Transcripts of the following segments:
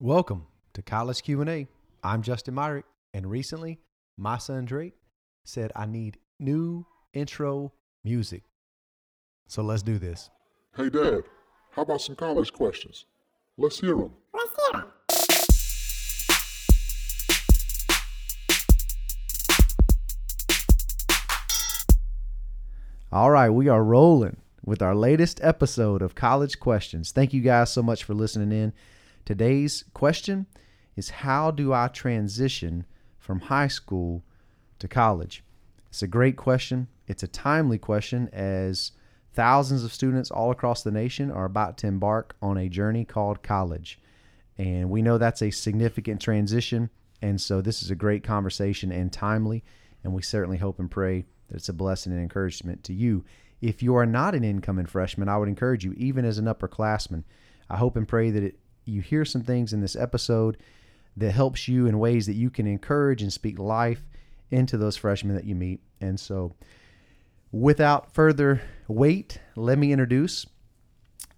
Welcome to College Q&A. I'm Justin Myrick, and recently my son Drake said I need new intro music. So let's do this. Hey, Dad, how about some college questions? Let's hear them. All right, we are rolling with our latest episode of College Questions. Thank you guys so much for listening in. Today's question is How do I transition from high school to college? It's a great question. It's a timely question as thousands of students all across the nation are about to embark on a journey called college. And we know that's a significant transition. And so this is a great conversation and timely. And we certainly hope and pray that it's a blessing and encouragement to you. If you are not an incoming freshman, I would encourage you, even as an upperclassman, I hope and pray that it, you hear some things in this episode that helps you in ways that you can encourage and speak life into those freshmen that you meet. And so, without further wait, let me introduce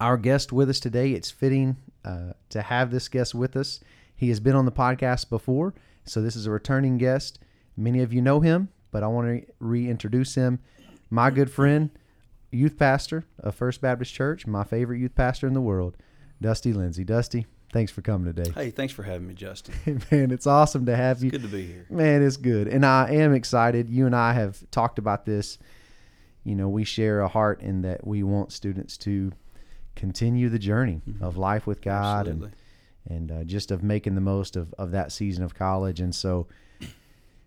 our guest with us today. It's fitting uh, to have this guest with us. He has been on the podcast before, so this is a returning guest. Many of you know him, but I want to reintroduce him. My good friend, youth pastor of First Baptist Church, my favorite youth pastor in the world, Dusty Lindsay. Dusty, thanks for coming today. Hey, thanks for having me, Justin. Man, it's awesome to have you. Good to be here. Man, it's good. And I am excited. You and I have talked about this. You know, we share a heart in that we want students to continue the journey of life with God Mm-hmm. Absolutely. and and uh, just of making the most of, of that season of college. And so,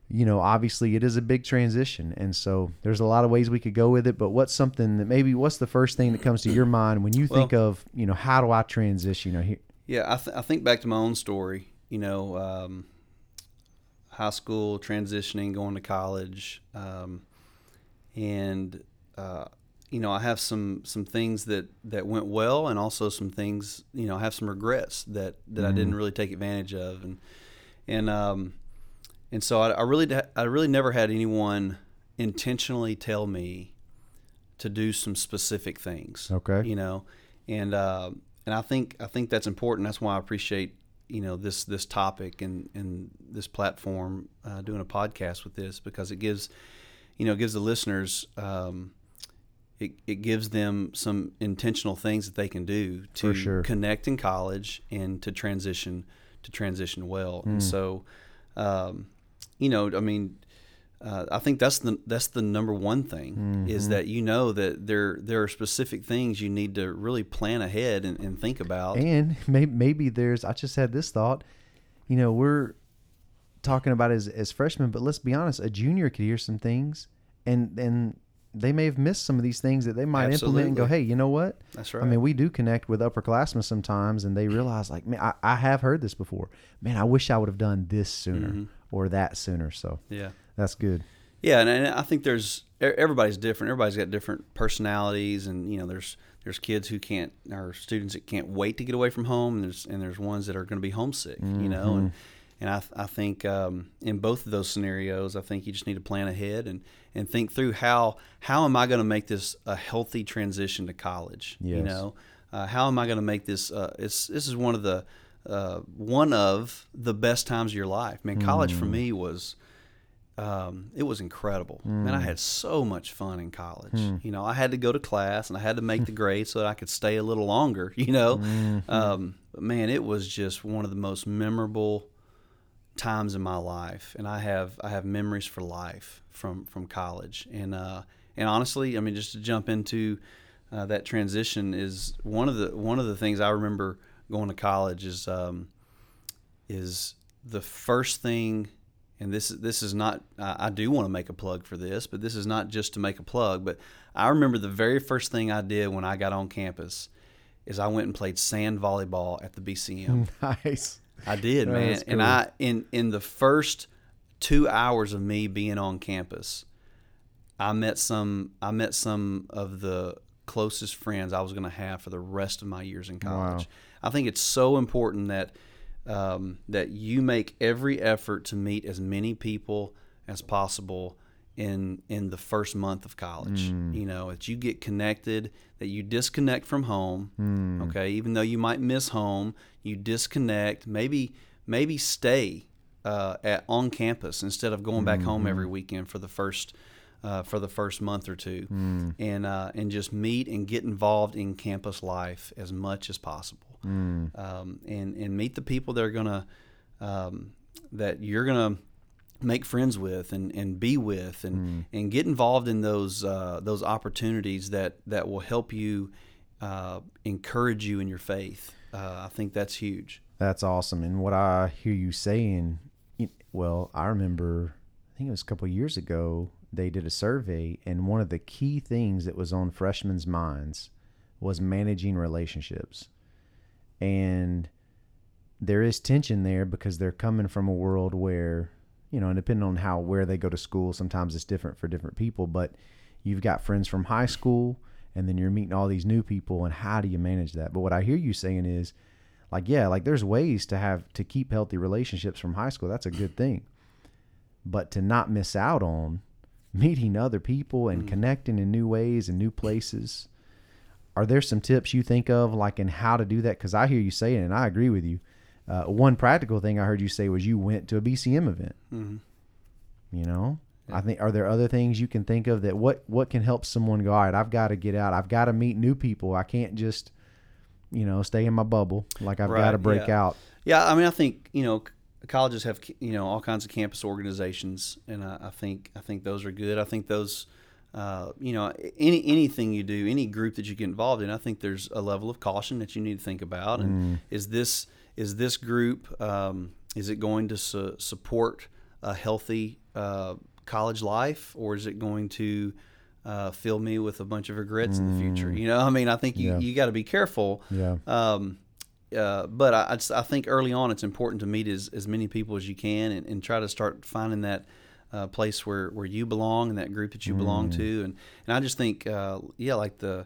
you know, obviously it is a big transition. And so there's a lot of ways we could go with it. But what's something that maybe what's the first thing that comes to your mind when you think of, you know, how do I transition? You know, here, Yeah, I, th- I think back to my own story. You know, um, high school, transitioning, going to college, um, and uh, you know, I have some some things that that went well, and also some things. You know, I have some regrets that that I didn't really take advantage of, and and um, and so I, I really I really never had anyone intentionally tell me to do some specific things Okay. you know and uh, and I think I think that's important that's why I appreciate you know this this topic and and this platform uh, doing a podcast with this because it gives you know it gives the listeners um, it, it gives them some intentional things that they can do to sure. connect in college and to transition to transition well and so um, you know I mean uh, I think that's the that's the number one thing is that you know that there there are specific things you need to really plan ahead and, and think about. And maybe, maybe there's, I just had this thought, you know, we're talking about as, as freshmen, but let's be honest, a junior could hear some things and, and they may have missed some of these things that they might implement and go, hey, you know what? That's right. I mean, we do connect with upperclassmen sometimes and they realize like, man, I, I have heard this before. Man, I wish I would have done this sooner Mm-hmm. Or that sooner. So yeah, that's good. yeah, and, and I think there's everybody's different. Everybody's got different personalities, and you know there's there's kids who can't or students that can't wait to get away from home, and there's and there's ones that are going to be homesick. You know, and and I I think um, in both of those scenarios, I think you just need to plan ahead and and think through how how am I going to make this a healthy transition to college. You know, uh, how am I going to make this? Uh, it's this is one of the uh, one of the best times of your life. Man, college for me was um, it was incredible. Man, I had so much fun in college. You know, I had to go to class and I had to make the grade so that I could stay a little longer. You know, um, but man, it was just one of the most memorable times in my life, and I have I have memories for life from from college. And uh, and honestly, I mean, just to jump into uh, that transition is one of the one of the things I remember going to college is um, is the first thing and this this is not I, do want to make a plug for this but this is not just to make a plug but i remember the very first thing i did when i got on campus is i went and played sand volleyball at the bcm Nice. i did man That's and i in in the first two hours of me being on campus i met some i met some of the closest friends i was going to have for the rest of my years in college i think it's so important that um, that you make every effort to meet as many people as possible in in the first month of college. Mm. You know, that you get connected, that you disconnect from home. Mm. Okay, even though you might miss home, you disconnect. Maybe maybe stay uh, at on campus instead of going back home Mm-hmm. every weekend for the first uh, for the first month or two, Mm. and uh, and just meet and get involved in campus life as much as possible, Mm. um, and and meet the people that are gonna um, that you're gonna make friends with and, and be with and, and get involved in those uh, those opportunities that, that will help you uh, encourage you in your faith. Uh, I think that's huge. That's awesome. And what I hear you saying, well, I remember, I think it was a couple of years ago, they did a survey, and one of the key things that was on freshmen''s minds was managing relationships. And there is tension there because they're coming from a world where, you know, and depending on how where they go to school, sometimes it's different for different people, but you've got friends from high school and then you're meeting all these new people and how do you manage that? But what I hear you saying is like yeah, like there's ways to have to keep healthy relationships from high school. That's a good thing. But to not miss out on meeting other people and mm. connecting in new ways and new places. Are there some tips you think of like in how to do that? Because I hear you saying, it and I agree with you. Uh, one practical thing I heard you say was you went to a BCM event. Mm-hmm. You know, I think are there other things you can think of that what what can help someone go? All right, I've got to get out. I've got to meet new people. I can't just, you know, stay in my bubble. Like I've got to break yeah. out. Yeah, I mean, I think you know, colleges have you know all kinds of campus organizations, and I, I think I think those are good. I think those, uh, you know, any anything you do, any group that you get involved in, I think there's a level of caution that you need to think about. And is this is this group um, is it going to su- support a healthy uh, college life, or is it going to uh, fill me with a bunch of regrets in the future? You know, I mean, I think you Yeah. you got to be careful. Yeah. Um, uh, but I, I think early on it's important to meet as, as many people as you can and, and try to start finding that uh, place where, where you belong and that group that you belong Mm. to. And, and I just think, uh, yeah, like the,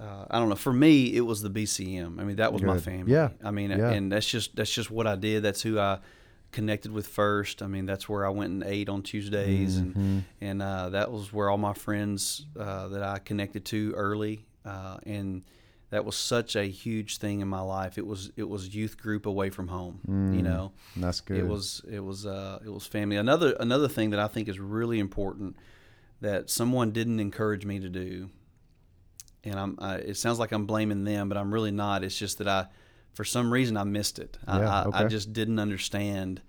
uh, I don't know. For me, it was the BCM. I mean, that was my family. Yeah. I mean, Yeah. and that's just that's just what I did. That's who I connected with first. I mean, that's where I went and ate on Tuesdays, Mm-hmm. and and uh, that was where all my friends uh, that I connected to early, uh, and that was such a huge thing in my life. It was it was youth group away from home. You know, That's Mm. good. it was it was uh, it was family. Another another thing that I think is really important that someone didn't encourage me to do, and I'm I, it sounds like I'm blaming them, but I'm really not. It's just that I, for some reason, I missed it. I, Yeah, I, I okay. just didn't understand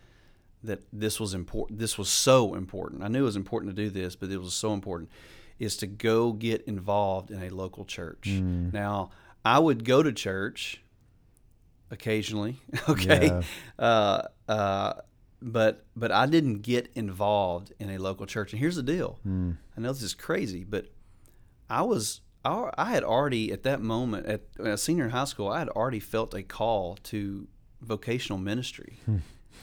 that this was important. This was so important. I knew it was important to do this, but it was so important. Is to go get involved in a local church. Mm. Now, I would go to church occasionally. Okay, Yeah. uh, uh, but but I didn't get involved in a local church. And here's the deal. Mm. I know this is crazy, but I was I, I had already at that moment at uh, senior in high school I had already felt a call to vocational ministry.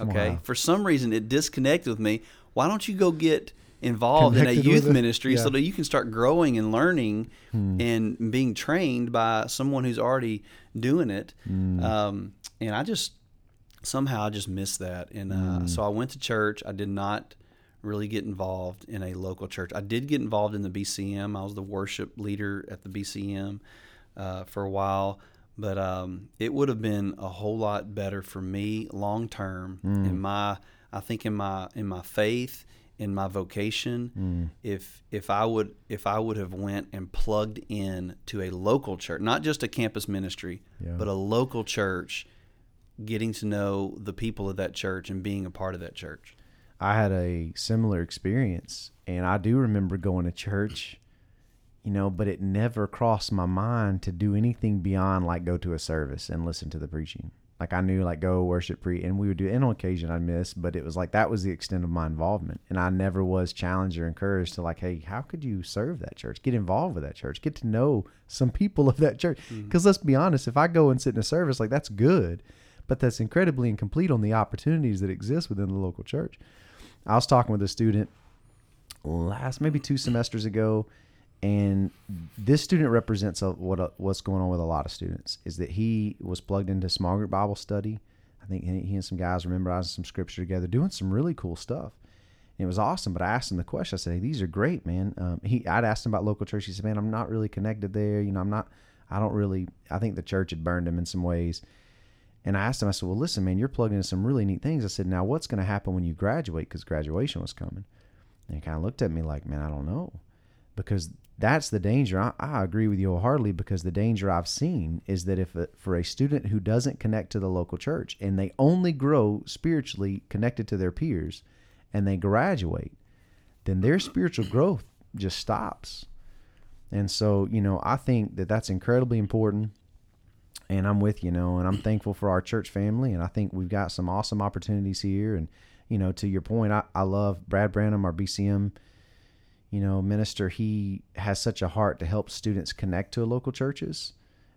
Okay, Wow. for some reason it disconnected with me. Why don't you go get involved in a youth ministry so that you can start growing and learning and being trained by someone who's already doing it? Um, and I just somehow I just missed that, and uh, so I went to church. I did not really get involved in a local church. I did get involved in the BCM. I was the worship leader at the BCM uh, for a while, but um, it would have been a whole lot better for me long term in my. I think in my in my faith in my vocation mm. if if I would if I would have went and plugged in to a local church not just a campus ministry Yeah. but a local church getting to know the people of that church and being a part of that church. I had a similar experience, and I do remember going to church, you know, but it never crossed my mind to do anything beyond like go to a service and listen to the preaching. Like I knew like go worship pre, and we would do. And on occasion I missed, but it was like that was the extent of my involvement, and I never was challenged or encouraged to like, hey, how could you serve that church? Get involved with that church. Get to know some people of that church. Mm-hmm. Because let's be honest, if I go and sit in a service, like that's good, but that's incredibly incomplete on the opportunities that exist within the local church. I was talking with a student last maybe two semesters ago, and this student represents a, what a, what's going on with a lot of students is that he was plugged into small group Bible study. I think he and some guys were memorizing some scripture together, doing some really cool stuff. it was awesome. But I asked him the question. I said, hey, "These are great, man." Um, he, I'd asked him about local church. He said, "Man, I'm not really connected there. You know, I'm not. I don't really. I think the church had burned him in some ways." And I asked him. I said, "Well, listen, man, you're plugged into some really neat things." I said, "Now, what's going to happen when you graduate? Because graduation was coming." And he kind of looked at me like, "Man, I don't know," because that's the danger. I, I agree with you wholeheartedly because the danger I've seen is that if a, for a student who doesn't connect to the local church and they only grow spiritually connected to their peers and they graduate, then their spiritual growth just stops. And so, you know, I think that that's incredibly important. And I'm with you, know, and I'm thankful for our church family. And I think we've got some awesome opportunities here. And, you know, to your point, I, I love Brad Branham, our BCM you know, minister, he has such a heart to help students connect to local churches.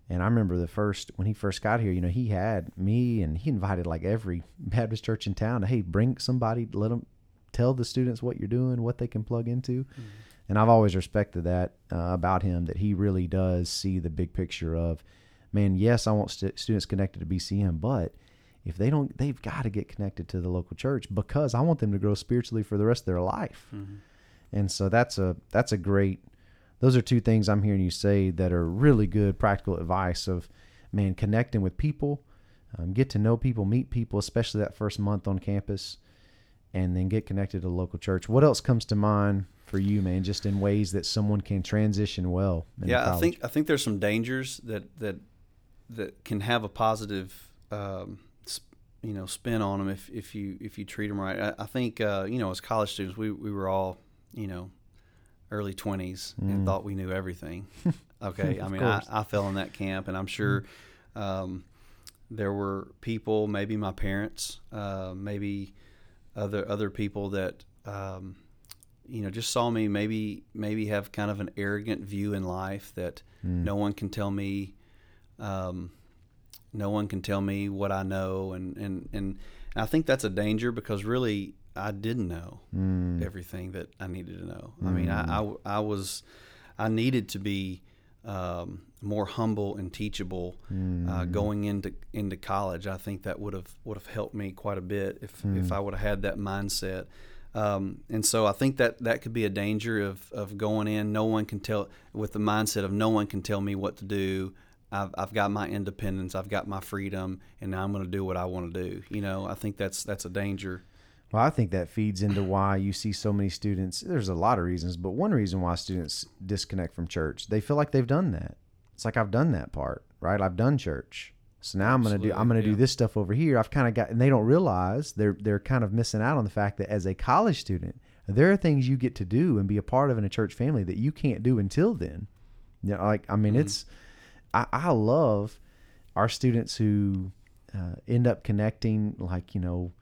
And I remember the first when he first got here, you know, he had me and he invited like every Baptist church in town to hey, bring somebody, let them tell the students what you're doing, what they can plug into. Mm-hmm. And I've always respected that uh, about him that he really does see the big picture of, man, yes, I want st- students connected to BCM, but if they don't, they've got to get connected to the local church because I want them to grow spiritually for the rest of their life. Mm-hmm. And so that's a that's a great those are two things I'm hearing you say that are really good practical advice of man connecting with people, um, get to know people, meet people, especially that first month on campus, and then get connected to the local church. What else comes to mind for you, man? Just in ways that someone can transition well. Yeah. I think I think there's some dangers that that that can have a positive. Um, you know, spin on them if, if you if you treat them right. I, I think uh, you know, as college students, we, we were all you know, early 20s mm. and thought we knew everything. Okay. I mean, I, I, fell in that camp, and I'm sure mm. um, there were people, maybe my parents, uh, maybe other other people that, um, you know, just saw me maybe maybe have kind of an arrogant view in life that mm. no one can tell me. Um, no one can tell me what I know, and, and, and I think that's a danger because really I didn't know mm. everything that I needed to know. Mm. I mean, I, I, I, was, I needed to be um, more humble and teachable mm. uh, going into into college. I think that would have would have helped me quite a bit if if mm. I would have had that mindset. Um, and so I think that that could be a danger of, of going in. No one can tell with the mindset of no one can tell me what to do. I've, I've got my independence. I've got my freedom, and now I'm going to do what I want to do. You know, I think that's that's a danger. Well, I think that feeds into why you see so many students. There's a lot of reasons, but one reason why students disconnect from church, they feel like they've done that. It's like I've done that part, right? I've done church. So now I'm gonna do I'm gonna yeah. do this stuff over here. I've kind of got, and they don't realize they're they're kind of missing out on the fact that as a college student, there are things you get to do and be a part of in a church family that you can't do until then. You know, like I mean, mm-hmm. it's I, I love our students who uh, end up connecting, like you know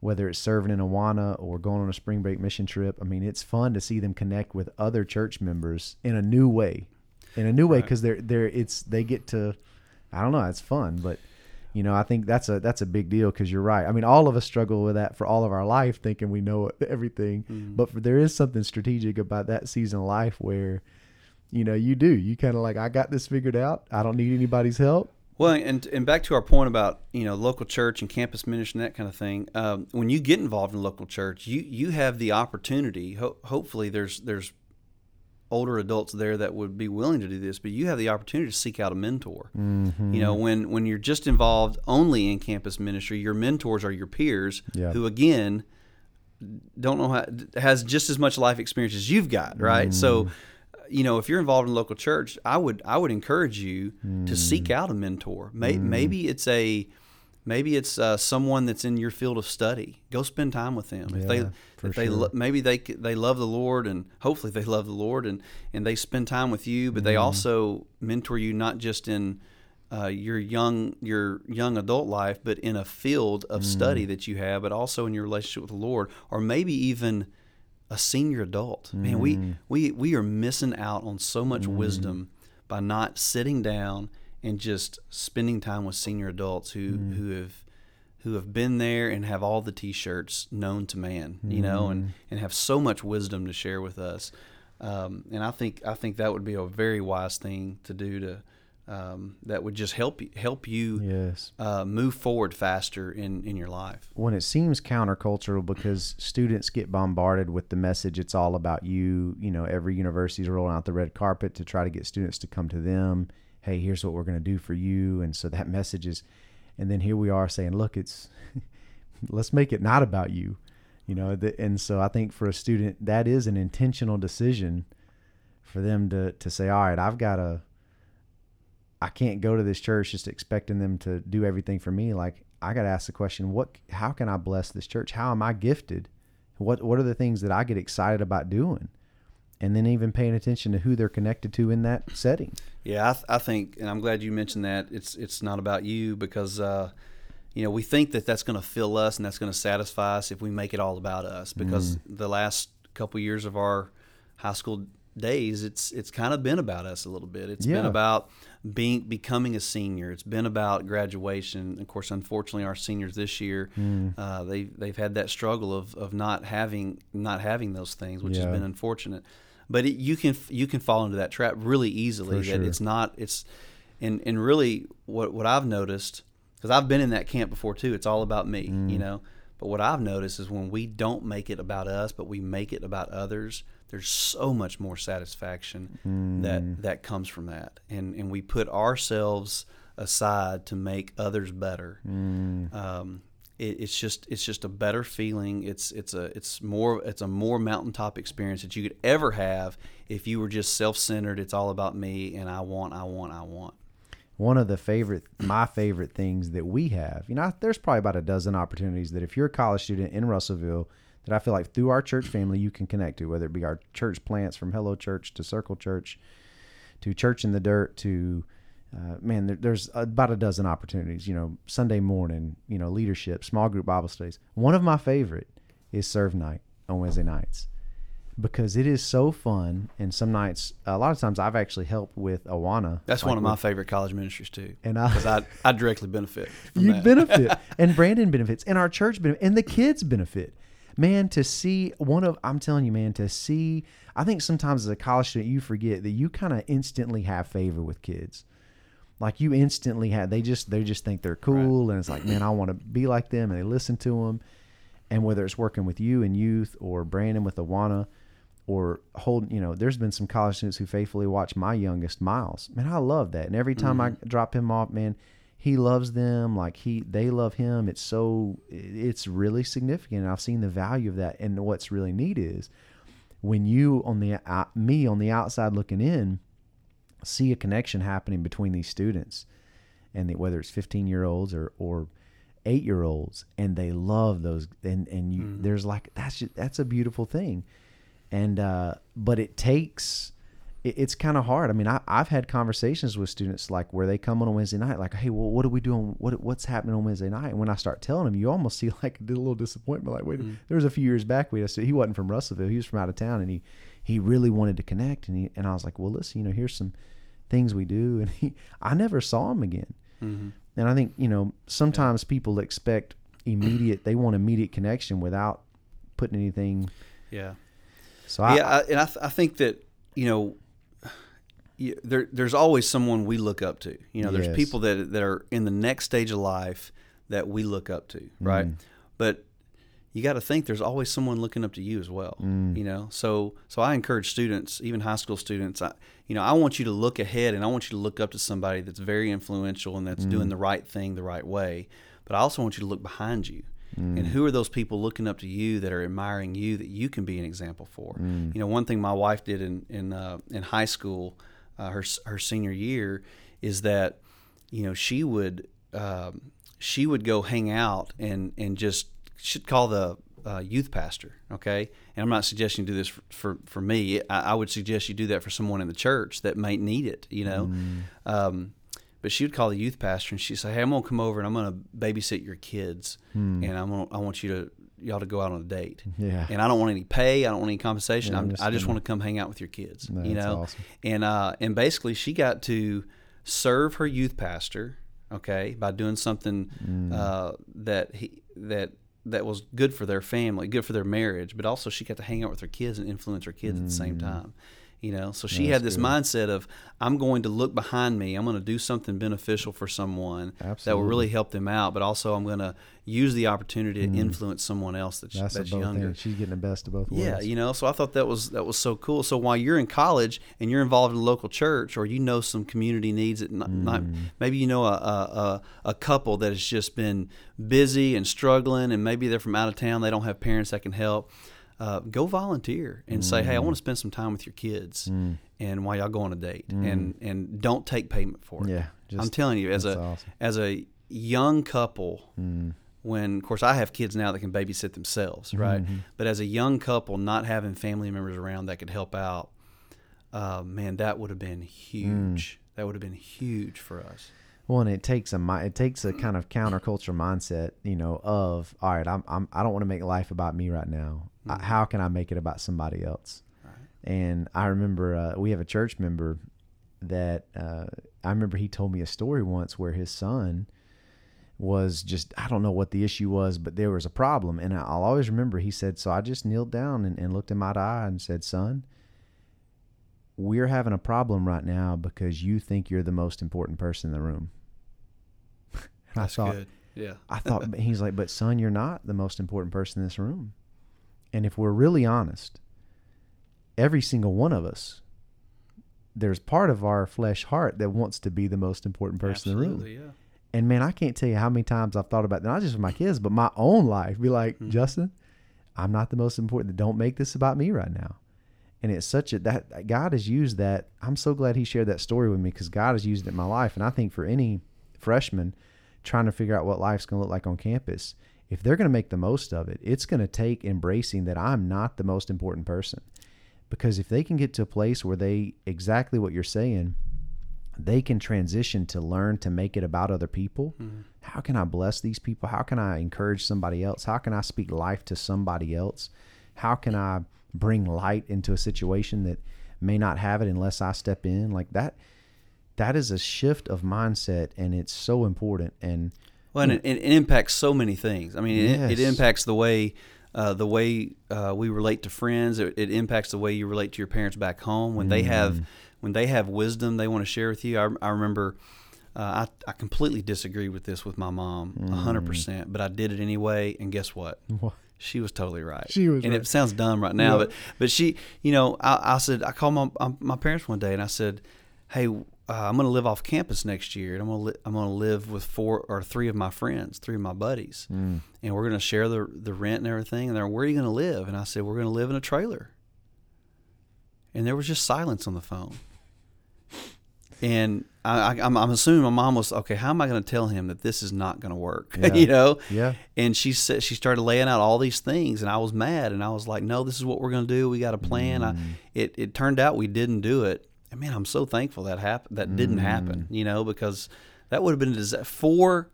whether it's serving in Awana or going on a spring break mission trip. I mean, it's fun to see them connect with other church members in a new way, in a new way because they're they're it's they get to, I don't know, it's fun, but you know, I think that's a that's a big deal because you're right. I mean, all of us struggle with that for all of our life, thinking we know everything, mm-hmm. but for, there is something strategic about that season of life where. You know, you do. You kind of like, I got this figured out. I don't need anybody's help well, and and back to our point about you know local church and campus ministry and that kind of thing. Um, when you get involved in local church, you you have the opportunity. Ho- hopefully, there's there's older adults there that would be willing to do this, but you have the opportunity to seek out a mentor. Mm-hmm. You know, when when you're just involved only in campus ministry, your mentors are your peers, yeah. who again don't know how has just as much life experience as you've got, right? Mm. So you know, if you're involved in a local church, I would I would encourage you mm. to seek hmm. out a mentor. Maybe, mm. maybe it's a maybe it's uh, someone that's in your field of study. Go spend time with them. If yeah, they if they sure. maybe they they love the Lord and hopefully they love the Lord and and they spend time with you, but mm. they also mentor you not just in uh, your young your young adult life, but in a field of study hmm. that you have, but also in your relationship with the Lord, or maybe even a senior adult. Mm. Man, we, mm. we we are missing out on so much mm. wisdom by not sitting down and just spending time with senior adults who mm. who have who have been there and have all the t-shirts known to man, you know, and mm. and have so much wisdom to share with us. Um, and I think I think that would be a very wise thing to do to um, that would just help you help you Yes. uh, move forward faster in in your life. when it seems countercultural because students get bombarded with the message it's all about you you know every university's rolling out the red carpet to try to get students to come to them hey here's what we're going to do for you and so that message is and then here we are saying look it's let's make it not about you you know the, and so i think for a student that is an intentional decision for them to to say all right i've got to I can't go to this church just expecting them to do everything for me. Like I got to ask the question, what how can I bless this church? How am I gifted? What what are the things that I get excited about doing? And then even paying attention to who they're connected to in that setting. Yeah, I, th- I think, and I'm glad you mentioned that. It's it's not about you because uh, you know we think that that's going to fill us and that's going to satisfy us if we make it all about us. Because the last couple years of our high school days, it's it's kind of been about us a little bit. It's been about being becoming a senior. It's been about graduation. Of course, unfortunately, our seniors this year uh, they they've had that struggle of, of not having not having those things, which Yeah. has been unfortunate. But it, you can you can fall into that trap really easily. For that sure. it's not it's and and really what what I've noticed because I've been in that camp before too. It's all about me, Mm. you know. But what I've noticed is when we don't make it about us, but we make it about others, there's so much more satisfaction Mm. that that comes from that, and and we put ourselves aside to make others better. Mm. Um, it, it's just it's just a better feeling. It's it's a it's more it's a more mountaintop experience that you could ever have if you were just self centered. It's all about me, and I want I want I want. One of the favorite, my favorite things that we have, you know, there's probably about a dozen opportunities that if you're a college student in Russellville, that I feel like through our church family you can connect to, whether it be our church plants from Hello Church to Circle Church to Church in the Dirt to uh, man, there, there's about a dozen opportunities. You know, Sunday morning, you know, leadership, small group Bible studies. One of my favorite is serve night on Wednesday nights because it is so fun. And some nights, a lot of times, I've actually helped with Awana. That's like one of my with- favorite college ministries too, And I- because I I directly benefit. From you benefit and brandon benefits and our church benefit and the kids benefit man to see one of i'm telling you man to see i think sometimes as a college student you forget that you kind of instantly have favor with kids. Like you instantly have they just they just think they're cool and it's like man i want to be like them and they listen to them and whether it's working with you in youth or brandon with awana or hold you know there's been some college students who faithfully watch my youngest miles. Man i love that. And every time i mm-hmm. drop him off man he loves them like he they love him. It's so it's really significant. And i've seen the value of that. And what's really neat is when you on the uh, me on the outside looking in see a connection happening between these students and the, whether it's 15 year olds or or eight year olds and they love those and and you there's like that's just, that's a beautiful thing. And uh but it takes it, it's kind of hard. I mean I, i've had conversations with students like where they come on a wednesday night like hey well what are we doing? What what's happening on wednesday night? And when i start telling them you almost see like a little disappointment like wait mm. there was a few years back we had a stu- he wasn't from russellville he was from out of town and he he really wanted to connect and he and i was like well listen you know here's some things we do and he i never saw him again. Mm-hmm. And i think you know sometimes people expect immediate they want immediate connection without putting anything Yeah. so I, yeah, I, and I, th- I think that you know, there there's always someone we look up to. You know, there's Yes. people that that are in the next stage of life that we look up to, right? Mm. But you got to think there's always someone looking up to you as well. Mm. You know, so so I encourage students, even high school students. I, you know, I want you to look ahead and I want you to look up to somebody that's very influential and that's Mm. doing the right thing the right way. But I also want you to look behind you. Mm. And who are those people looking up to you that are admiring you that you can be an example for? Mm. You know, one thing my wife did in in uh, in high school, uh, her her senior year, is that you know she would um, she would go hang out and and just should call the uh, youth pastor. Okay, and I'm not suggesting you do this for for, for me. I, I would suggest you do that for someone in the church that might need it. You know. Um, but she would call the youth pastor and she'd say, "Hey, I'm gonna come over and I'm gonna babysit your kids, and I'm gonna, I want you to y'all to go out on a date. Yeah. And I don't want any pay. I don't want any compensation. Yeah, I'm, I just want to come hang out with your kids. No, you know. awesome. And uh, and basically, she got to serve her youth pastor, okay, by doing something Mm. uh, that he that that was good for their family, good for their marriage, but also she got to hang out with her kids and influence her kids at the same Mm. time. You know, so she That's had this good. mindset of I'm going to look behind me. I'm going to do something beneficial for someone that will really help them out, but also I'm going to use the opportunity to influence someone else that's Mm. That's, that's, younger. things. She's getting the best of both worlds. Yeah, you know, so I thought that was that was so cool. So while you're in college and you're involved in a local church, or you know some community needs, not Mm. maybe you know a a a couple that has just been busy and struggling, and maybe they're from out of town, they don't have parents that can help. Uh, go volunteer and say, Mm. hey, I want to spend some time with your kids, and while y'all go on a date, and and don't take payment for it. Mm. Yeah, I'm telling you, as a awesome. Mm. as a young couple, when of course I have kids now that can babysit themselves, right? Mm-hmm. But as a young couple, not having family members around that could help out, uh, man, that would have been huge. Mm. That would have been huge for us. Well, and it takes a it takes a kind of counterculture mindset, you know, of all right, I'm, I'm I don't want to make life about me right now. I, how can I make it about somebody else? And I remember uh, we have a church member that uh, I remember he told me a story once where his son was just I don't know what the issue was, but there was a problem, and I'll always remember he said, so I just kneeled down and, and looked him eye to eye and said, son, we're having a problem right now because you think you're the most important person in the room. And I thought, good. Yeah. I thought he's like, but son, you're not the most important person in this room. And if we're really honest, every single one of us, there's part of our flesh heart that wants to be the most important person in the room. Yeah. And man, I can't tell you how many times I've thought about that, not just with my kids, but my own life. Be like, Mm-hmm. Justin, I'm not the most important. Don't make this about me right now. And it's such a that God has used that. I'm so glad He shared that story with me because God has used it in my life. And I think for any freshman trying to figure out what life's going to look like on campus, if they're going to make the most of it, it's going to take embracing that I'm not the most important person. Because if they can get to a place where they exactly what you're saying, they can transition to learn to make it about other people. Mm-hmm. How can I bless these people? How can I encourage somebody else? How can I speak life to somebody else? How can I bring light into a situation that may not have it unless I step in? Like that that is a shift of mindset and it's so important and Well, and it, it impacts so many things. I mean, it, it impacts the way uh, the way uh, we relate to friends. It, it impacts the way you relate to your parents back home when they Mm. have when they have wisdom they want to share with you. I, I remember. Uh, I, I completely disagree with this with my mom, a hundred percent. But I did it anyway, and guess what? What? She was totally right. She was and right. it sounds dumb right now, Yeah. but but she, you know, I, I said I called my my parents one day and I said, "Hey, uh, I'm going to live off campus next year, and I'm going to li- I'm going to live with four or three of my friends, three of my buddies, Mm. and we're going to share the the rent and everything." And they're, "Where are you going to live?" And I said, "We're going to live in a trailer." And there was just silence on the phone. And I, I, I'm, I'm assuming my mom was okay. How am I going to tell him that this is not going to work? Yeah. you know, Yeah. and she said she started laying out all these things, and I was mad, and I was like, "No, this is what we're going to do. We got a plan." I, it it turned out we didn't do it, and man, I'm so thankful that happened. That didn't happen, you know, because that would have been a four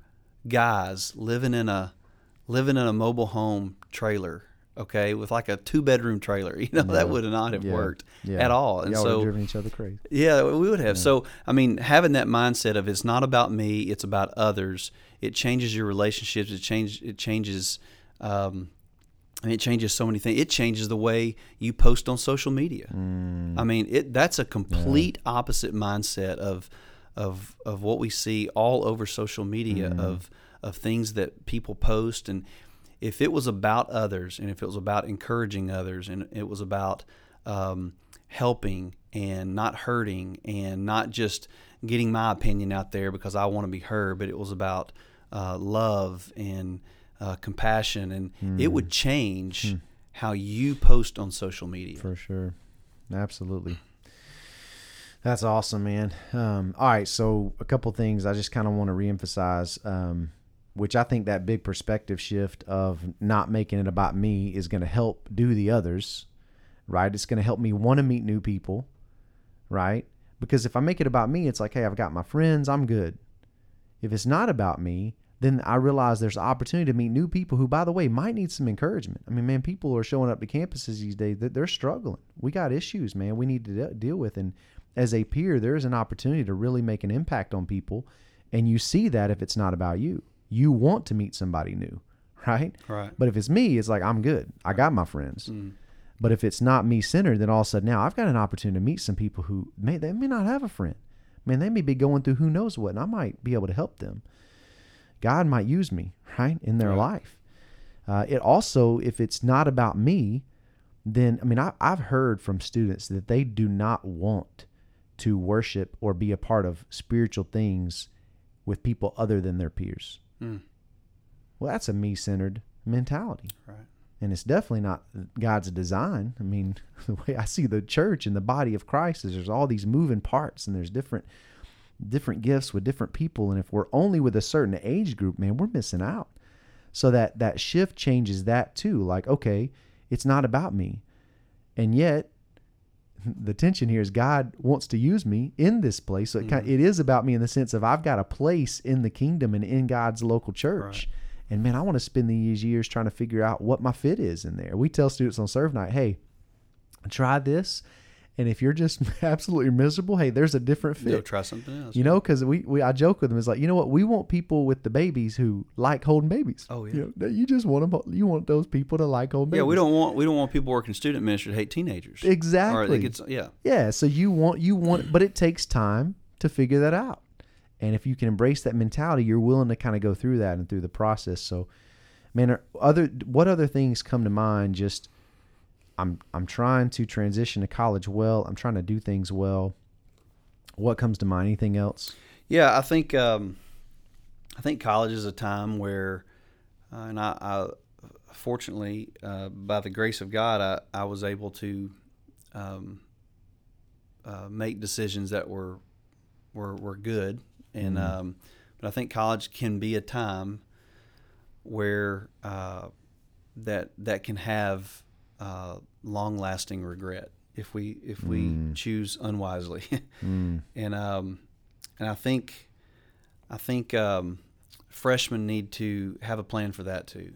guys living in a living in a mobile home trailer, okay, with like a two bedroom trailer. You know, that would not have Yeah. worked Yeah. at all. And Y'all would have so driven each other crazy. yeah, we would have. So, I mean, having that mindset of it's not about me, it's about others. It changes your relationships. It change. It changes. Um, I mean, it changes so many things. It changes the way you post on social media. I mean, it that's a complete opposite mindset of of of what we see all over social media of of things that people post and if it was about others and if it was about encouraging others and it was about um, helping and not hurting and not just getting my opinion out there because I want to be heard, but it was about uh, love and uh, compassion, and it would change how you post on social media. For sure. Absolutely. That's awesome, man. Um, all right, so a couple things I just kind of want to reemphasize, um, which I think that big perspective shift of not making it about me is going to help do the others, right? It's going to help me want to meet new people, right? Because if I make it about me, it's like, hey, I've got my friends, I'm good. If it's not about me, then I realize there's opportunity to meet new people who, by the way, might need some encouragement. I mean, man, people are showing up to campuses these days that they're struggling. We got issues, man. We need to de- deal with. And as a peer, there is an opportunity to really make an impact on people. And you see that if it's not about you, you want to meet somebody new, right? Right. But if it's me, it's like I'm good. I got my friends. Hmm. But if it's not me centered, then all of a sudden now I've got an opportunity to meet some people who may they may not have a friend. Man, they may be going through who knows what, and I might be able to help them. God might use me, right, in their Right. life. Uh, it also, if it's not about me, then I mean, I, I've heard from students that they do not want to worship or be a part of spiritual things with people other than their peers. Mm. Well, that's a me-centered mentality Right. and it's definitely not God's design. I mean, the way I see the church and the body of Christ is there's all these moving parts and there's different different gifts with different people and if we're only with a certain age group, man, we're missing out. So that that shift changes that too. Like, okay, it's not about me. And yet the tension here is God wants to use me in this place. So it, kind, mm-hmm. it is about me in the sense of I've got a place in the kingdom and in God's local church. And man, I want to spend these years trying to figure out what my fit is in there. We tell students on serve night, hey, try this. And if you're just absolutely miserable, hey, there's a different fit. try something else. You know, because we, we I joke with them is like, you know what? We want people with the babies who like holding babies. Oh, yeah. you, know, you just want them. You want those people to like holding babies. Yeah, babies. we don't want we don't want people working student ministry to hate teenagers. Exactly. gets yeah. Yeah, so you want you want but it takes time to figure that out. And if you can embrace that mentality, you're willing to kind of go through that and through the process. So man, other what other things come to mind just I'm I'm trying to transition to college well. I'm trying to do things well. What comes to mind? Anything else? Yeah, I think um, I think college is a time where, uh, and I, I fortunately, uh, by the grace of God, I, I was able to um, uh, make decisions that were were were good, and um, but I think college can be a time where uh, that that can have uh, long lasting regret if we if we choose unwisely, and um, and I think I think um, freshmen need to have a plan for that too.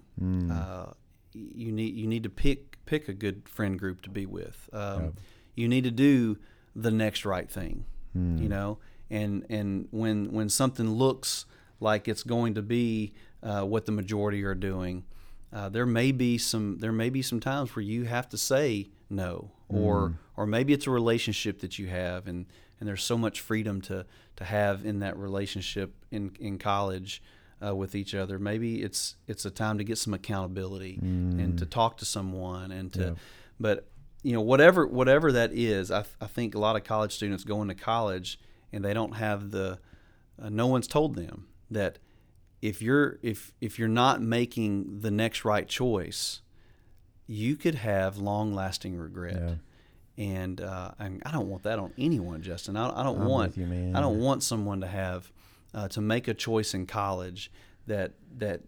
Uh, you need you need to pick pick a good friend group to be with. Um, You need to do the next right thing. You know, and and when when something looks like it's going to be uh, what the majority are doing, uh, there may be some there may be some times where you have to say no, or or maybe it's a relationship that you have, and and there's so much freedom to to have in that relationship in in college. Uh, with each other, maybe it's it's a time to get some accountability and to talk to someone and to, but you know whatever whatever that is, I, I think a lot of college students go into college and they don't have the, uh, no one's told them that if you're if if you're not making the next right choice, you could have long lasting regret. And, uh, and I don't want that on anyone, Justin. I, I don't I'm want you, man. I don't want someone to have uh, to make a choice in college that that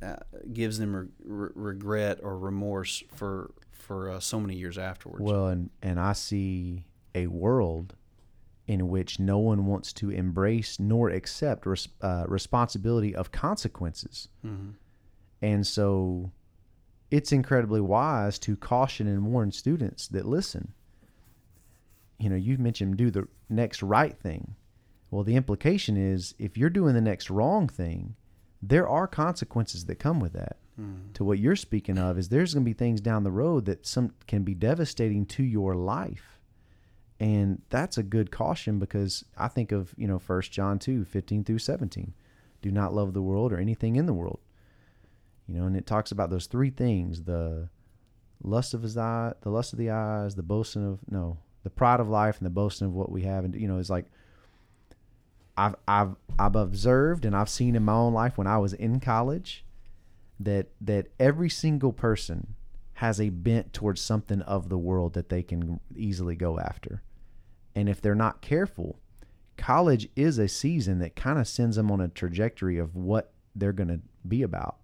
uh, gives them re- re- regret or remorse for for uh, so many years afterwards. Well, and and I see a world in which no one wants to embrace nor accept res, uh, responsibility of consequences, and so it's incredibly wise to caution and warn students that listen. You know, you've mentioned do the next right thing. Well, the implication is if you're doing the next wrong thing, there are consequences that come with that. To what you're speaking of is there's going to be things down the road that some can be devastating to your life. And that's a good caution because I think of, you know, 1 John 2, 15 through 17. Do not love the world or anything in the world. You know, and it talks about those three things, the lust of his eye, the lust of the eyes, the boasting of no, the pride of life and the boasting of what we have and you know, it's like I've I've I've observed and I've seen in my own life when I was in college that that every single person has a bent towards something of the world that they can easily go after. And if they're not careful, college is a season that kind of sends them on a trajectory of what they're going to be about.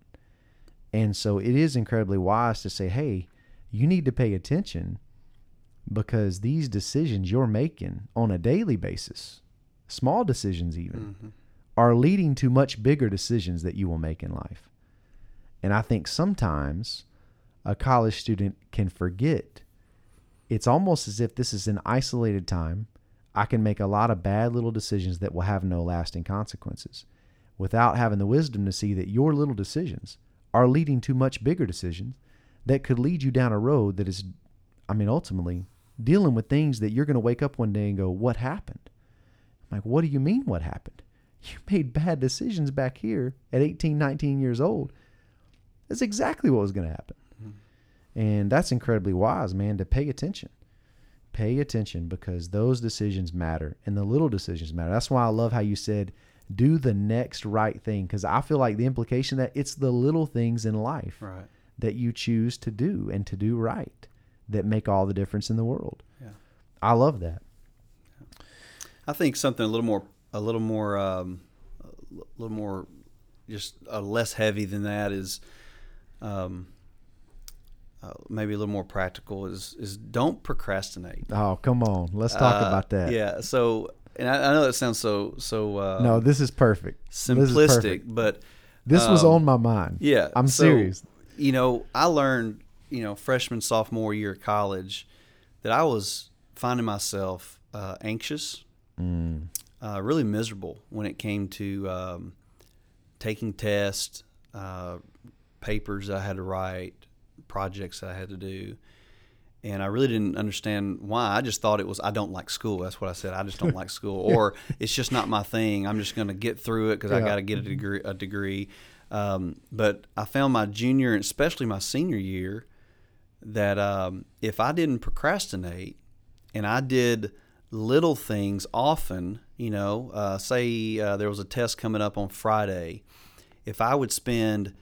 And so it is incredibly wise to say, hey, you need to pay attention because these decisions you're making on a daily basis, small decisions even, mm-hmm. are leading to much bigger decisions that you will make in life. And I think sometimes a college student can forget. It's almost as if this is an isolated time. I can make a lot of bad little decisions that will have no lasting consequences without having the wisdom to see that your little decisions are leading to much bigger decisions that could lead you down a road that is I mean, ultimately, dealing with things that you're going to wake up one day and go, What happened? I'm like, What do you mean, what happened? You made bad decisions back here at 18, 19 years old. That's exactly what was going to happen. And that's incredibly wise, man, to pay attention. Pay attention because those decisions matter and the little decisions matter. That's why I love how you said, do the next right thing. Because I feel like the implication that it's the little things in life Right. that you choose to do and to do right that make all the difference in the world. Yeah. I love that. I think something a little more, a little more, um, a little more, just uh, less heavy than that is, um, uh, maybe a little more practical is is don't procrastinate. Oh, come on. Let's talk Uh, about that. Yeah. So, and I, I know that sounds so so uh, No, this is perfect. This is simplistic, perfect. but This was um, on my mind. yeah, I'm so, serious. You know, I learned, you know, freshman sophomore year of college, that I was finding myself uh, anxious, Mm. uh, really miserable when it came to um, taking tests, uh, papers I had to write, projects that I had to do. And I really didn't understand why. I just thought it was I don't like school. That's what I said. I just don't like school, or it's just not my thing. I'm just going to get through it because I got to get a degree. A degree. Um, but I found my junior and especially my senior year that um, if I didn't procrastinate and I did little things often, you know, uh, say uh, there was a test coming up on Friday, if I would spend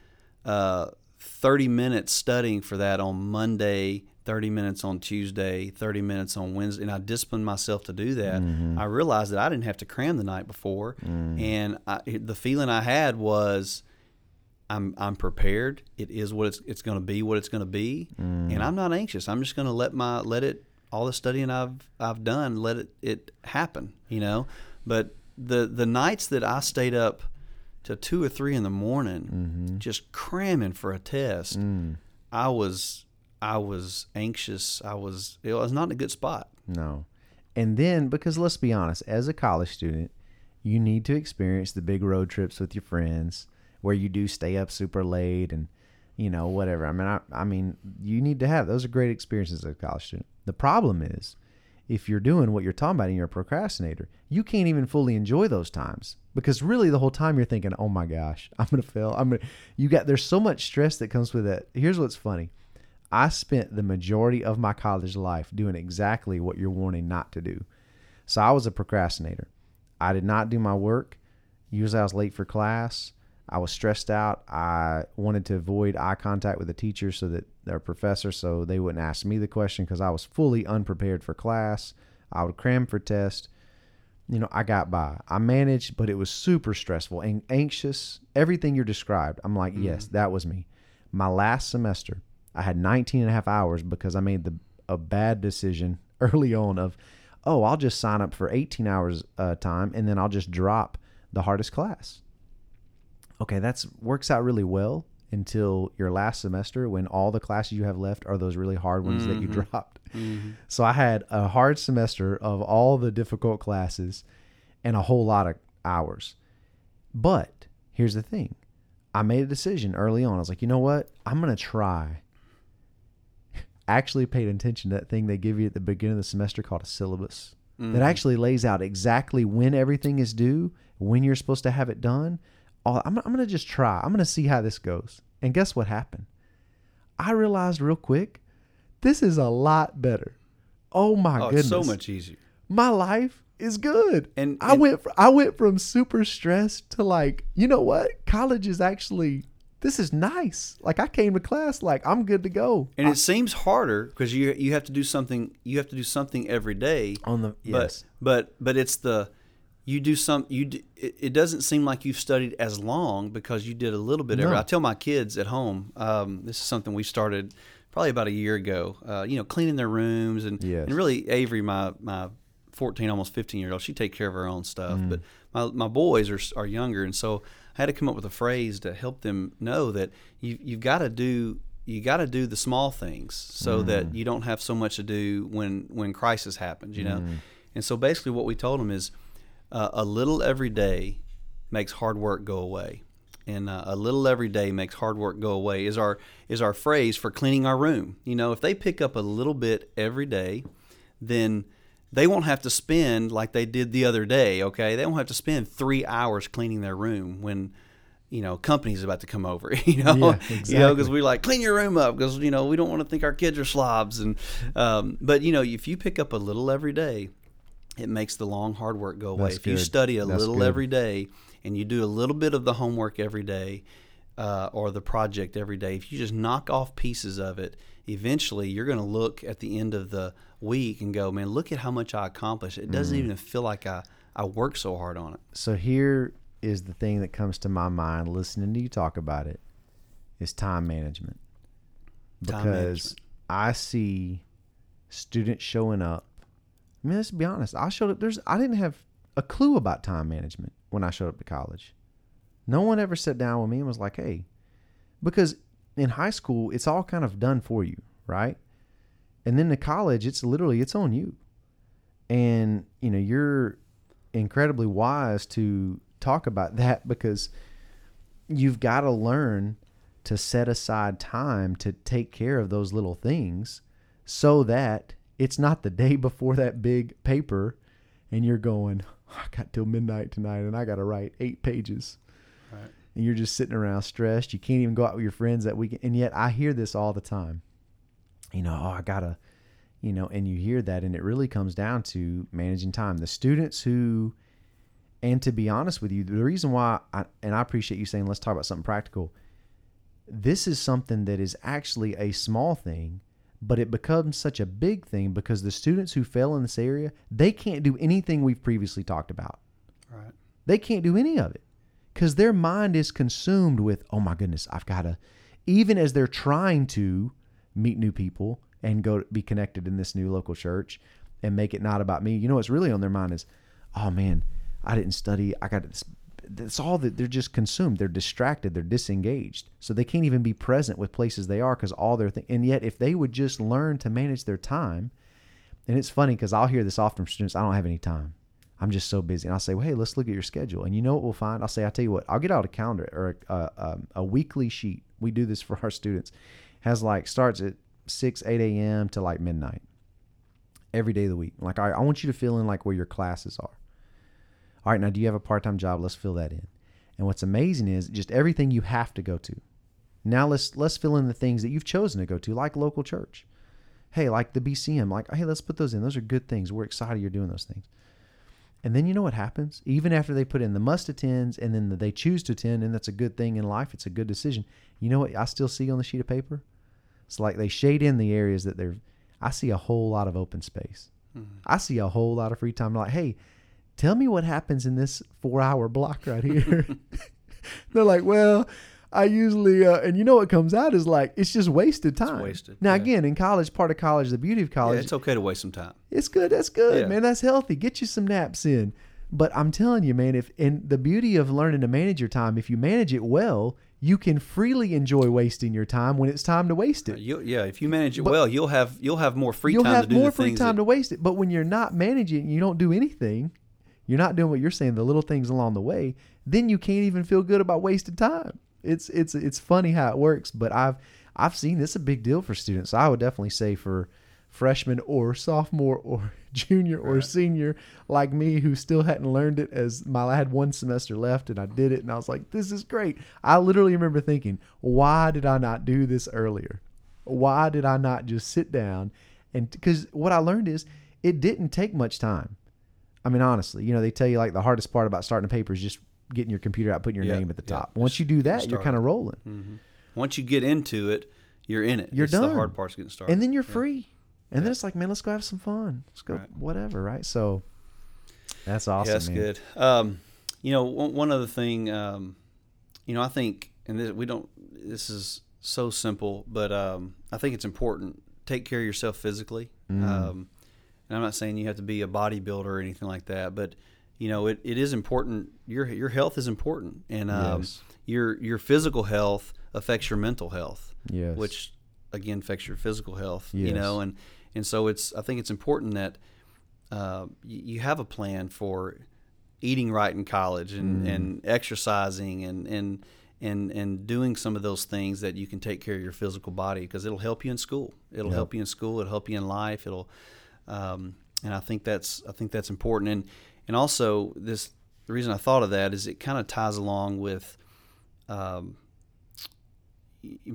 uh, 30 minutes studying for that on Monday, 30 minutes on Tuesday, 30 minutes on Wednesday, and I disciplined myself to do that, mm-hmm. I realized that I didn't have to cram the night before. Mm. And I, the feeling I had was, I'm I'm prepared. It is what it's it's going to be. What it's going to be, and mm. I'm not anxious. I'm just going to let my let it all the studying I've I've done let it it happen. You know, but the the nights that I stayed up to two or three in the morning, mm-hmm. just cramming for a test, mm. I was I was anxious. I was it was not in a good spot. No. And then, because let's be honest, as a college student, you need to experience the big road trips with your friends where you do stay up super late and, you know, whatever. I mean, I, I mean, you need to have those are great experiences as a college student. The problem is, if you're doing what you're talking about and you're a procrastinator, you can't even fully enjoy those times because really the whole time you're thinking, "Oh my gosh, I'm gonna fail." I'm gonna. You got there's so much stress that comes with it. Here's what's funny. I spent the majority of my college life doing exactly what you're warning not to do. So I was a procrastinator. I did not do my work. Usually I was late for class. I was stressed out. I wanted to avoid eye contact with the teacher so that their professor so they wouldn't ask me the question because I was fully unprepared for class. I would cram for test. You know, I got by. I managed, but it was super stressful and anxious. Everything you're described. I'm like, yes, that was me. My last semester, I had 19 and a half hours because I made the a bad decision early on of, oh, I'll just sign up for 18 hours uh, time and then I'll just drop the hardest class. Okay, that's works out really well until your last semester when all the classes you have left are those really hard ones that you mm-hmm. dropped. Mm-hmm. So I had a hard semester of all the difficult classes and a whole lot of hours. But here's the thing. I made a decision early on. I was like, you know what? I'm going to try. Actually paid attention to that thing they give you at the beginning of the semester called a syllabus. That mm-hmm. actually lays out exactly when everything is due, when you're supposed to have it done. Oh, I'm, I'm going to just try. I'm going to see how this goes. And guess what happened? I realized real quick, this is a lot better. Oh my Oh, goodness! it's so much easier. my life is good. And- I went fr- I went from super stressed to like, you know what? College is actually this is nice. Like I came to class like I'm good to go. And it seems harder because you you have to do something. You have to do something every day. On the yes. But but but it's the you do some you d it, doesn't seem like you've studied as long because you did a little bit every. I tell my kids at home. Um, this is something we started probably about a year ago. Uh, you know, cleaning their rooms and Yes. and really Avery, my my fourteen almost fifteen year old, she take care of her own stuff. Mm. But my my boys are are younger, and so I had to come up with a phrase to help them know that you you've got to do you got to do the small things so Mm. that you don't have so much to do when when crisis happens you know Mm. and so basically what we told them is uh, a little every day makes hard work go away and uh, a little every day makes hard work go away is our is our phrase for cleaning our room. You know, if they pick up a little bit every day, then they won't have to spend like they did the other day. Okay, they won't have to spend three hours cleaning their room when you know company's about to come over. You know, Yeah, you know because we like clean your room up because you know we don't want to think our kids are slobs and um, but you know if you pick up a little every day it makes the long hard work go away. That's if you study a That's little good. every day and you do a little bit of the homework every day uh, or the project every day, if you just knock off pieces of it, eventually you're going to look at the end of the week and go, man, look at how much I accomplished. It Mm. doesn't even feel like I, I worked so hard on it. So here is the thing that comes to my mind listening to you talk about it is time management. Time Because management. I see students showing up. I mean, let's be honest. I showed up. There's I didn't have a clue about time management when I showed up to college. No one ever sat down with me and was like, "Hey," because in high school it's all kind of done for you, right? And then to college, it's literally it's on you, and you know you're incredibly wise to talk about that because you've got to learn to set aside time to take care of those little things so that it's not the day before that big paper and you're going, oh, I got till midnight tonight and I got to write eight pages. Right. And you're just sitting around stressed. You can't even go out with your friends that weekend. And yet I hear this all the time. You know, oh, I got to, you know, and you hear that. And it really comes down to managing time. The students who, and to be honest with you, the reason why, I, and I appreciate you saying, let's talk about something practical. This is something that is actually a small thing, but it becomes such a big thing because the students who fail in this area, they can't do anything we've previously talked about. Right. They can't do any of it because their mind is consumed with, oh my goodness, I've got to, even as they're trying to meet new people and go be connected in this new local church and make it not about me. You know what's really on their mind is, oh man, I didn't study. I got this. That's all that they're just consumed. They're distracted. They're disengaged. So they can't even be present with places they are because all they're. And yet, if they would just learn to manage their time, and it's funny because I'll hear this often from students. I don't have any time. I'm just so busy. And I'll say, well, hey, let's look at your schedule. And you know what we'll find? I'll say, I'll tell you what, I'll get out a calendar or a, a, a, a weekly sheet. We do this for our students. Has like starts at 6, 8 a.m. to like midnight every day of the week. Like, all right, I want you to fill in like where your classes are. All right, now do you have a part time job? Let's fill that in. And what's amazing is just everything you have to go to. Now let's let's fill in the things that you've chosen to go to, like local church. Hey, like the BCM, like hey, let's put those in. Those are good things. We're excited you're doing those things. And then you know what happens? Even after they put in the must attends and then they choose to attend, and that's a good thing in life. It's a good decision. You know what I still see on the sheet of paper? It's like they shade in the areas that they're. I see a whole lot of open space. Mm-hmm. I see a whole lot of free time. Like, hey, tell me what happens in this four hour block right here. They're like, well, I usually, uh, and you know what comes out is like, it's just wasted time. wasted, Now, yeah. again, in college, part of college, the beauty of Yeah, college, it's okay to waste some time. it's good. That's good, Yeah. man. That's healthy. Get you some naps in. But I'm telling you, man, if and the beauty of learning to manage your time, if you manage it well, you can freely enjoy wasting your time when it's time to waste it. You, yeah, if you manage it But- well, you'll have you'll have more free You'll time have to do more free time that, to waste it. But when you're not managing, you don't do anything. You're not doing what you're saying, the little things along the way. Then you can't even feel good about wasted time. It's it's it's funny how it works, but I've I've seen this a big deal for students. I would definitely say for freshman or sophomore or junior or senior like me who still hadn't learned it as my I had one semester left and I did it and I was like this is great. I literally remember thinking, why did I not do this earlier? Why did I not just sit down and cuz what I learned is it didn't take much time. I mean honestly, you know, they tell you like the hardest part about starting a paper is just getting your computer out, putting your Yeah, name at the yeah. top. Once you do that, you're kind of rolling. once you get into it, you're in it. You're it's done. The hard part's getting started. And then you're Yeah. free. And then it's like, man, let's go have some fun. Let's go Right. whatever, right? So that's awesome. yeah, that's man. good. Um, you know, one, one other thing, um, you know, I think, and this, we don't. This is so simple, but um, I think it's important. Take care of yourself physically. Mm. And I'm not saying you have to be a bodybuilder or anything like that, but you know, it, it is important. Your your health is important, and um, Yes. your your physical health affects your mental health Yes. which again affects your physical health. You know, and and so it's I think it's important that uh, you, have a plan for eating right in college Mm. and, and exercising and and and and doing some of those things that you can take care of your physical body because it'll help you in school. It'll Yep. help you in school. It'll help you in life. It'll, um, and I think that's I think that's important. And and also this the reason I thought of that is it kind of ties along with, um,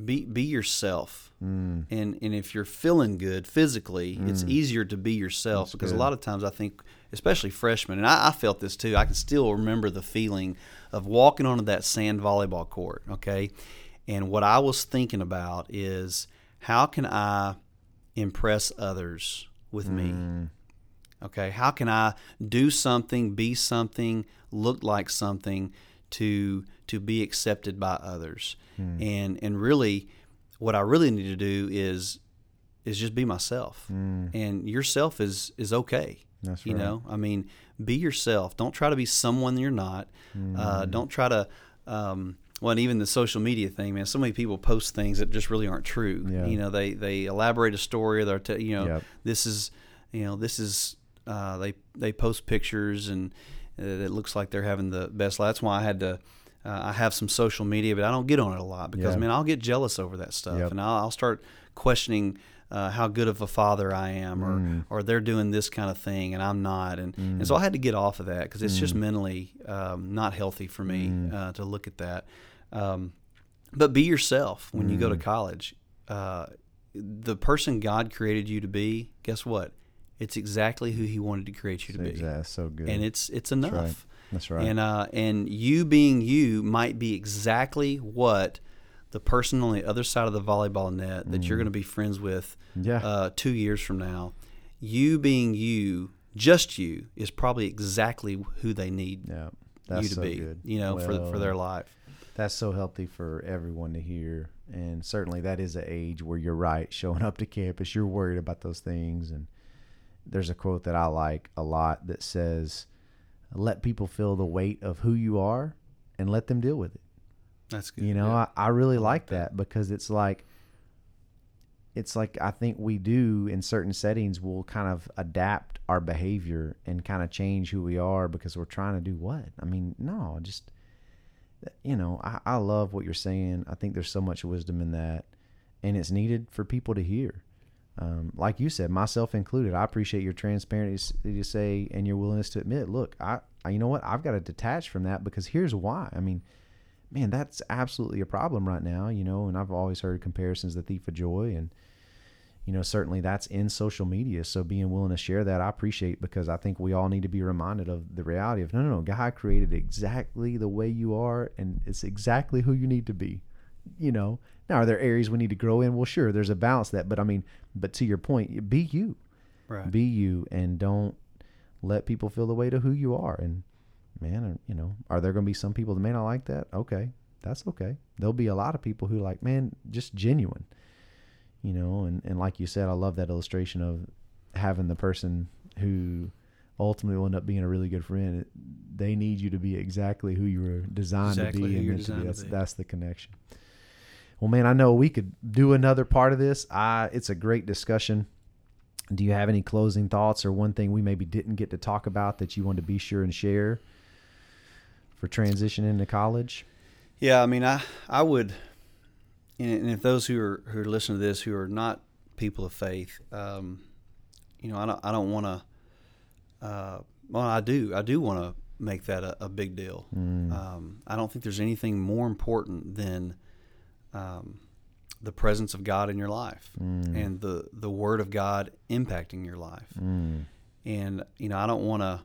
be be yourself. Mm. And and if you're feeling good physically, it's easier to be yourself That's because good. a lot of times I think, especially freshmen, and I, I felt this too. I can still remember the feeling of walking onto that sand volleyball court. Okay, and what I was thinking about is how can I impress others with me? Mm. Okay, how can I do something, be something, look like something to to be accepted by others? Hmm. And and really, what I really need to do is is just be myself. And yourself is is okay. That's You right. know, I mean, be yourself. Don't try to be someone you're not. Uh, Hmm. don't try to. Um, well, and even the social media thing, man. So many people post things that just really aren't true. Yeah. You know, they they elaborate a story. Or they're t- you know, Yep. this is you know this is uh, they they post pictures and uh, it looks like they're having the best life. That's why I had to. Uh, I have some social media, but I don't get on it a lot because Yeah. man, I'll get jealous over that stuff, Yep. and I'll, I'll start questioning uh, how good of a father I am, or Mm. or they're doing this kind of thing and I'm not, and and so I had to get off of that because it's Mm. just mentally um, not healthy for me uh, to look at that. Um, but be yourself when you go Mm. to college. Uh, the person God created you to be, guess what? It's exactly who He wanted to create you to be, Exactly. So good. and it's it's enough. right. That's right. And uh, and you being you might be exactly what the person on the other side of the volleyball net that you're going to be friends with Mm. Yeah. uh, two years from now. You being you, just you, is probably exactly who they need yeah. That's you to so be. good. You know, for for their life. That's so healthy for everyone to hear. And certainly that is an age where you're right. Showing up to campus, you're worried about those things. And there's a quote that I like a lot that says, let people feel the weight of who you are and let them deal with it. That's good. You know, yeah. I, I really like that because it's like, it's like I think we do in certain settings, we'll kind of adapt our behavior and kind of change who we are because we're trying to do what? I mean, no, just, you know, I, I love what you're saying. I think there's so much wisdom in that, and it's needed for people to hear. Um, like you said, myself included, I appreciate your transparency to say and your willingness to admit, look, I, I, you know what, I've got to detach from that because here's why. I mean, man, that's absolutely a problem right now, you know, and I've always heard comparisons the thief of joy and you know, certainly that's in social media. So being willing to share that, I appreciate because I think we all need to be reminded of the reality of no, no, no, God created exactly the way you are, and it's exactly who you need to be. You know, now are there areas we need to grow in? Well, sure, there's a balance to that, but I mean, but to your point, be you, right. be you, and don't let people feel the weight of who you are. And man, uh, you know, are there going to be some people that may not like that? Okay, that's okay. There'll be a lot of people who like, man, just genuine you know and, and like you said i love that illustration of having the person who ultimately will end up being a really good friend they need you to be exactly who you were designed Exactly to be and meant to be. designed to That's, be. that's the connection well man i know we could do another part of this i it's a great discussion do you have any closing thoughts or one thing we maybe didn't get to talk about that you want to be sure and share for transition into college Yeah, I mean, I I would, and and if those who are who are listening to this who are not people of faith, um, you know, I don't I don't want to. Uh, well, I do I do want to make that a, a big deal. Um, I don't think there's anything more important than um, the presence of God in your life and the the Word of God impacting your life. And you know, I don't want to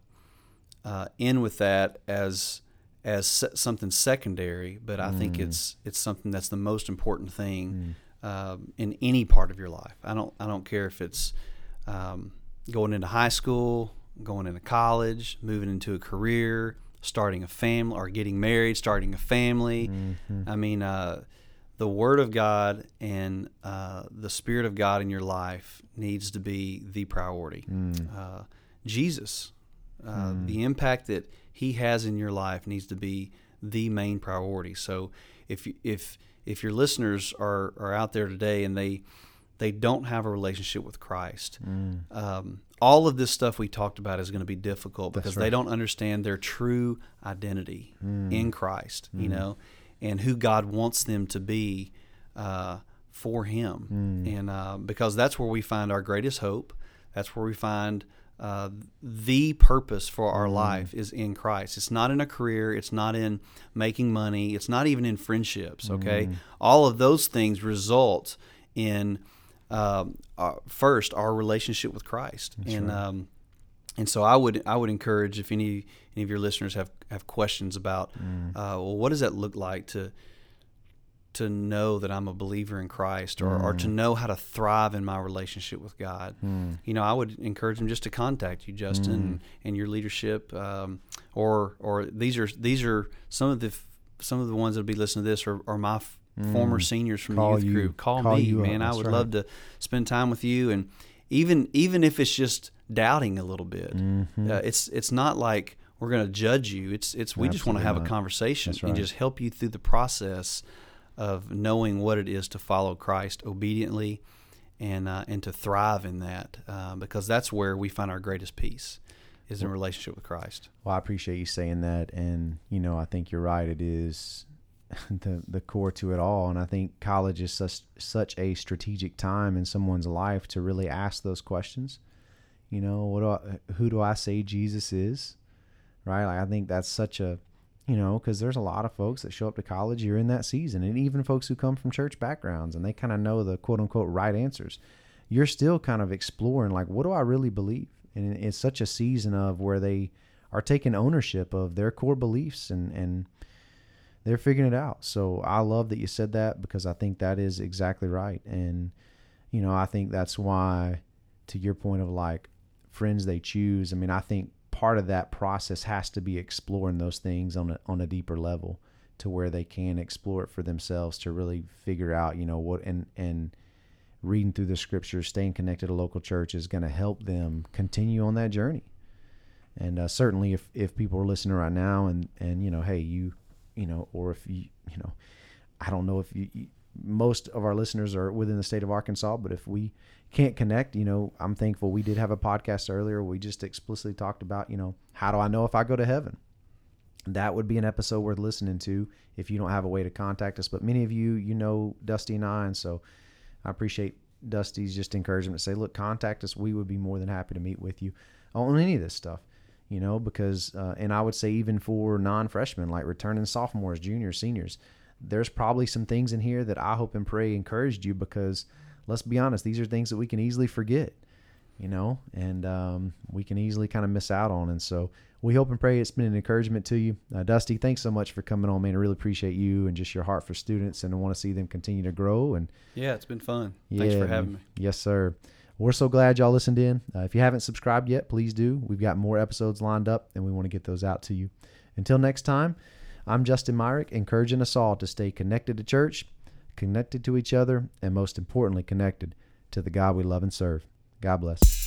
uh, end with that as as se- something secondary, but I think it's it's something that's the most important thing um, in any part of your life. I don't I don't care if it's um, going into high school, going into college, moving into a career, starting a family, or getting married, starting a family. I mean, uh, the Word of God and uh, the Spirit of God in your life needs to be the priority. Uh, Jesus, uh, the impact that He has in your life needs to be the main priority. So, if if if your listeners are are out there today and they they don't have a relationship with Christ, um, all of this stuff we talked about is going to be difficult because they don't understand their true identity in Christ. You know, and who God wants them to be uh, for Him, and uh, because that's where we find our greatest hope. That's where we find uh, the purpose for our life is in Christ. It's not in a career. It's not in making money. It's not even in friendships. Okay, all of those things result in um, uh, first our relationship with Christ, and um, and so I would I would encourage if any any of your listeners have have questions about uh, well what does that look like to to know that I'm a believer in Christ or, or to know how to thrive in my relationship with God. You know, I would encourage them just to contact you, Justin, and, and your leadership, um, or or these are these are some of the some of the ones that'll be listening to this are, are my f- former seniors from Call the youth you- group. Call, call me, man. I would right. love to spend time with you, and even even if it's just doubting a little bit, Mm-hmm. uh, it's it's not like we're going to judge you. It's it's we just want to Absolutely have a conversation That's and just help you through the process of knowing what it is to follow Christ obediently and uh, and to thrive in that uh, because that's where we find our greatest peace is in relationship with Christ. Well, I appreciate you saying that, and you know, I think you're right. It is the the core to it all, and I think college is such such a strategic time in someone's life to really ask those questions. You know, what do I, who do I say Jesus is? Right? Like I think that's such a you know, because there's a lot of folks that show up to college. You're in that season, and even folks who come from church backgrounds and they kind of know the quote unquote right answers. You're still kind of exploring, like, what do I really believe? And it's such a season of where they are taking ownership of their core beliefs and and they're figuring it out. So I love that you said that because I think that is exactly right. And you know, I think that's why to your point of like friends they choose, I mean, I think part of that process has to be exploring those things on a on a deeper level to where they can explore it for themselves to really figure out, you know, what and and reading through the scriptures, staying connected to local church is going to help them continue on that journey. And uh, certainly, if, if people are listening right now, and and you know, hey, you, you know, or if you, you know, I don't know if you, you most of our listeners are within the state of Arkansas, but if we can't connect, you know, I'm thankful we did have a podcast earlier. We just explicitly talked about, you know, how do I know if I go to heaven? That would be an episode worth listening to if you don't have a way to contact us. But many of you, you know, Dusty and I, and so I appreciate Dusty's just encouragement to say, look, contact us. We would be more than happy to meet with you on any of this stuff, you know, because, uh, and I would say even for non freshmen, like returning sophomores, juniors, seniors, there's probably some things in here that I hope and pray encouraged you because let's be honest, these are things that we can easily forget, you know, and um, we can easily kind of miss out on. And so we hope and pray it's been an encouragement to you. Uh, Dusty, thanks so much for coming on, man. I really appreciate you and just your heart for students and I want to see them continue to grow and Yeah, it's been fun. Thanks for having me. Yes, sir. We're so glad y'all listened in. Uh, if you haven't subscribed yet, please do. We've got more episodes lined up, and we want to get those out to you. Until next time, I'm Justin Myrick, encouraging us all to stay connected to church, connected to each other, and most importantly, connected to the God we love and serve. God bless.